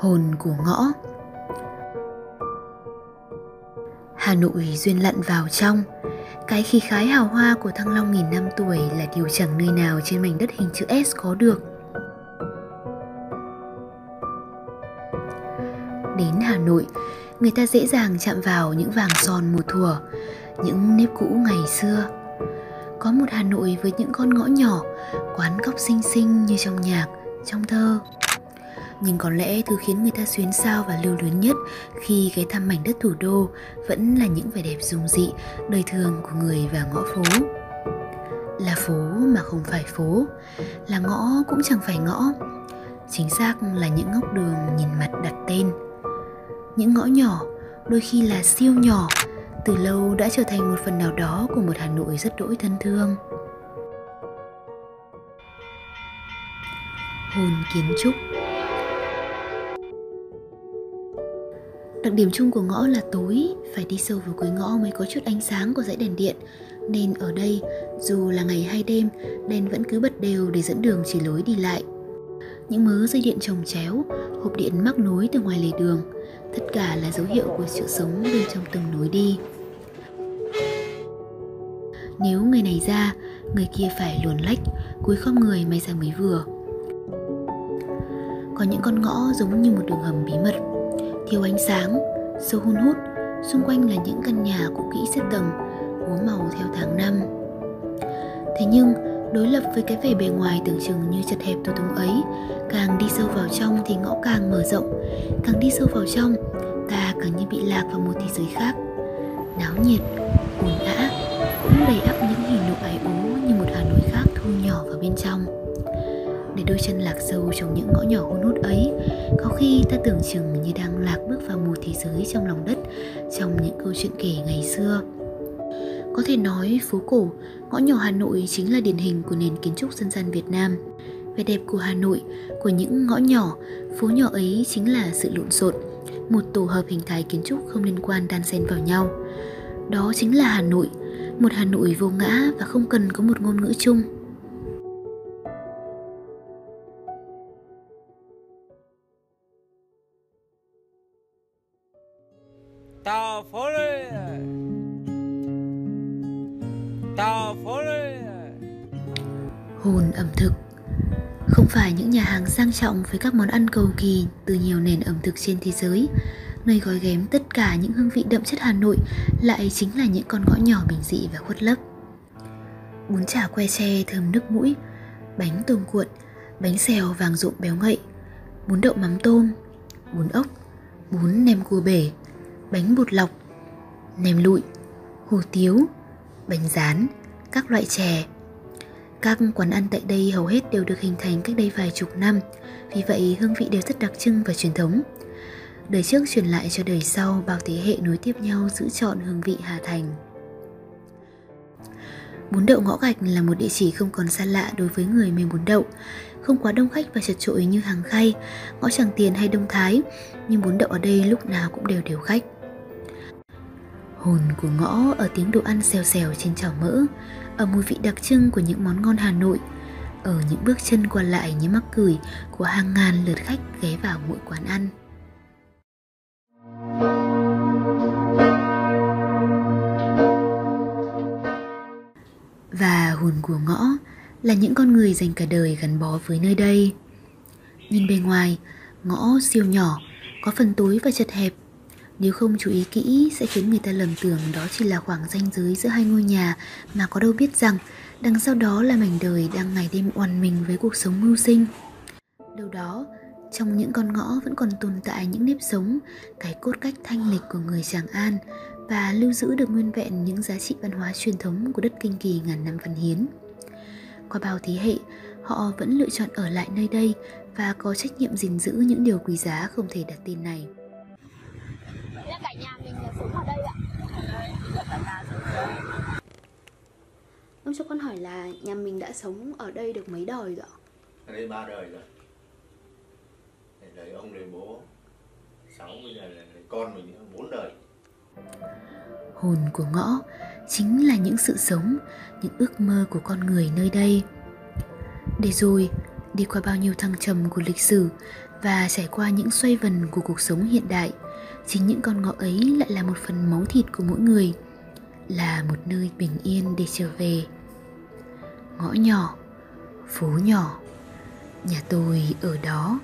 hồn của ngõ. Hà Nội duyên lặn vào trong. Cái khí khái hào hoa của Thăng Long nghìn năm tuổi là điều chẳng nơi nào trên mảnh đất hình chữ S có được. Đến Hà Nội, người ta dễ dàng chạm vào những vàng son mùa thuở, những nếp cũ ngày xưa. Có một Hà Nội với những con ngõ nhỏ, quán góc xinh xinh như trong nhạc, trong thơ nhưng có lẽ thứ khiến người ta xuyến sao và lưu luyến nhất khi ghé thăm mảnh đất thủ đô vẫn là những vẻ đẹp dung dị, đời thường của người và ngõ phố. Là phố mà không phải phố, là ngõ cũng chẳng phải ngõ. Chính xác là những ngóc đường nhìn mặt đặt tên. Những ngõ nhỏ, đôi khi là siêu nhỏ, từ lâu đã trở thành một phần nào đó của một Hà Nội rất đỗi thân thương. Hồn kiến trúc Đặc điểm chung của ngõ là tối, phải đi sâu vào cuối ngõ mới có chút ánh sáng của dãy đèn điện. Nên ở đây, dù là ngày hay đêm, đèn vẫn cứ bật đều để dẫn đường chỉ lối đi lại. Những mớ dây điện trồng chéo, hộp điện mắc nối từ ngoài lề đường, tất cả là dấu hiệu của sự sống bên trong từng lối đi. Nếu người này ra, người kia phải luồn lách, cúi khom người may ra mới vừa. Có những con ngõ giống như một đường hầm bí mật thiếu ánh sáng sâu hun hút xung quanh là những căn nhà cũ kỹ xếp tầng úa màu theo tháng năm thế nhưng đối lập với cái vẻ bề ngoài tưởng chừng như chật hẹp tù túng ấy. Càng đi sâu vào trong thì ngõ càng mở rộng. Càng đi sâu vào trong, ta càng như bị lạc vào một thế giới khác. Náo nhiệt ồn ã, cũng đầy ắp những hình nụ ái ố như một hà nội khác thu nhỏ vào bên trong. Để đôi chân lạc sâu trong những ngõ nhỏ hun hút ấy, có khi ta tưởng chừng như đang lạc bước vào một thế giới trong lòng đất, trong những câu chuyện kể ngày xưa có thể nói phố cổ, ngõ nhỏ hà nội chính là điển hình của nền kiến trúc dân gian việt nam. Vẻ đẹp của hà nội, của những ngõ nhỏ, phố nhỏ ấy chính là sự lộn xộn, một tổ hợp hình thái kiến trúc không liên quan đan xen vào nhau. Đó chính là hà nội, một hà nội vô ngã và không cần có một ngôn ngữ chung. Tao phố lên. Hồn ẩm thực không phải những nhà hàng sang trọng với các món ăn cầu kỳ từ nhiều nền ẩm thực trên thế giới nơi gói ghém tất cả những hương vị đậm chất Hà Nội lại chính là những con ngõ nhỏ bình dị và khuất lấp. Bún chả que tre thơm nước mũi, bánh tôm cuộn, bánh xèo vàng rộm béo ngậy, bún đậu mắm tôm, bún ốc, bún nem cua bể, bánh bột lọc, nem lụi, hủ tiếu, bánh rán, các loại chè. Các quán ăn tại đây hầu hết đều được hình thành cách đây vài chục năm, vì vậy hương vị đều rất đặc trưng và truyền thống. Đời trước truyền lại cho đời sau bao thế hệ nối tiếp nhau giữ chọn hương vị Hà Thành. Bún đậu ngõ gạch là một địa chỉ không còn xa lạ đối với người mê bún đậu. Không quá đông khách và chật trội như hàng khay, ngõ Tràng Tiền hay Đông Thái, nhưng bún đậu ở đây lúc nào cũng đều đều khách. Hồn của ngõ ở tiếng đồ ăn xèo xèo trên chảo mỡ, ở mùi vị đặc trưng của những món ngon Hà Nội, ở những bước chân qua lại như mắc cười của hàng ngàn lượt khách ghé vào mỗi quán ăn. Và hồn của ngõ là những con người dành cả đời gắn bó với nơi đây. Nhìn bề ngoài, ngõ siêu nhỏ, có phần tối và chật hẹp nếu không chú ý kỹ sẽ khiến người ta lầm tưởng đó chỉ là khoảng ranh giới giữa hai ngôi nhà mà có đâu biết rằng đằng sau đó là mảnh đời đang ngày đêm oằn mình với cuộc sống mưu sinh. Đâu đó, trong những con ngõ vẫn còn tồn tại những nếp sống, cái cốt cách thanh lịch của người Tràng An và lưu giữ được nguyên vẹn những giá trị văn hóa truyền thống của đất Kinh Kỳ ngàn năm văn hiến. Qua bao thế hệ, họ vẫn lựa chọn ở lại nơi đây và có trách nhiệm gìn giữ những điều quý giá không thể đặt tên này cả nhà mình là sống ở đây ạ Ông cho con hỏi là nhà mình đã sống ở đây được mấy đời rồi ạ? Ở đây ba đời rồi Đời ông, đời bố Sáu bây giờ là con mình bốn đời Hồn của ngõ chính là những sự sống, những ước mơ của con người nơi đây. Để rồi, đi qua bao nhiêu thăng trầm của lịch sử, và trải qua những xoay vần của cuộc sống hiện đại chính những con ngõ ấy lại là một phần máu thịt của mỗi người, là một nơi bình yên để trở về. Ngõ nhỏ, phố nhỏ, nhà tôi ở đó.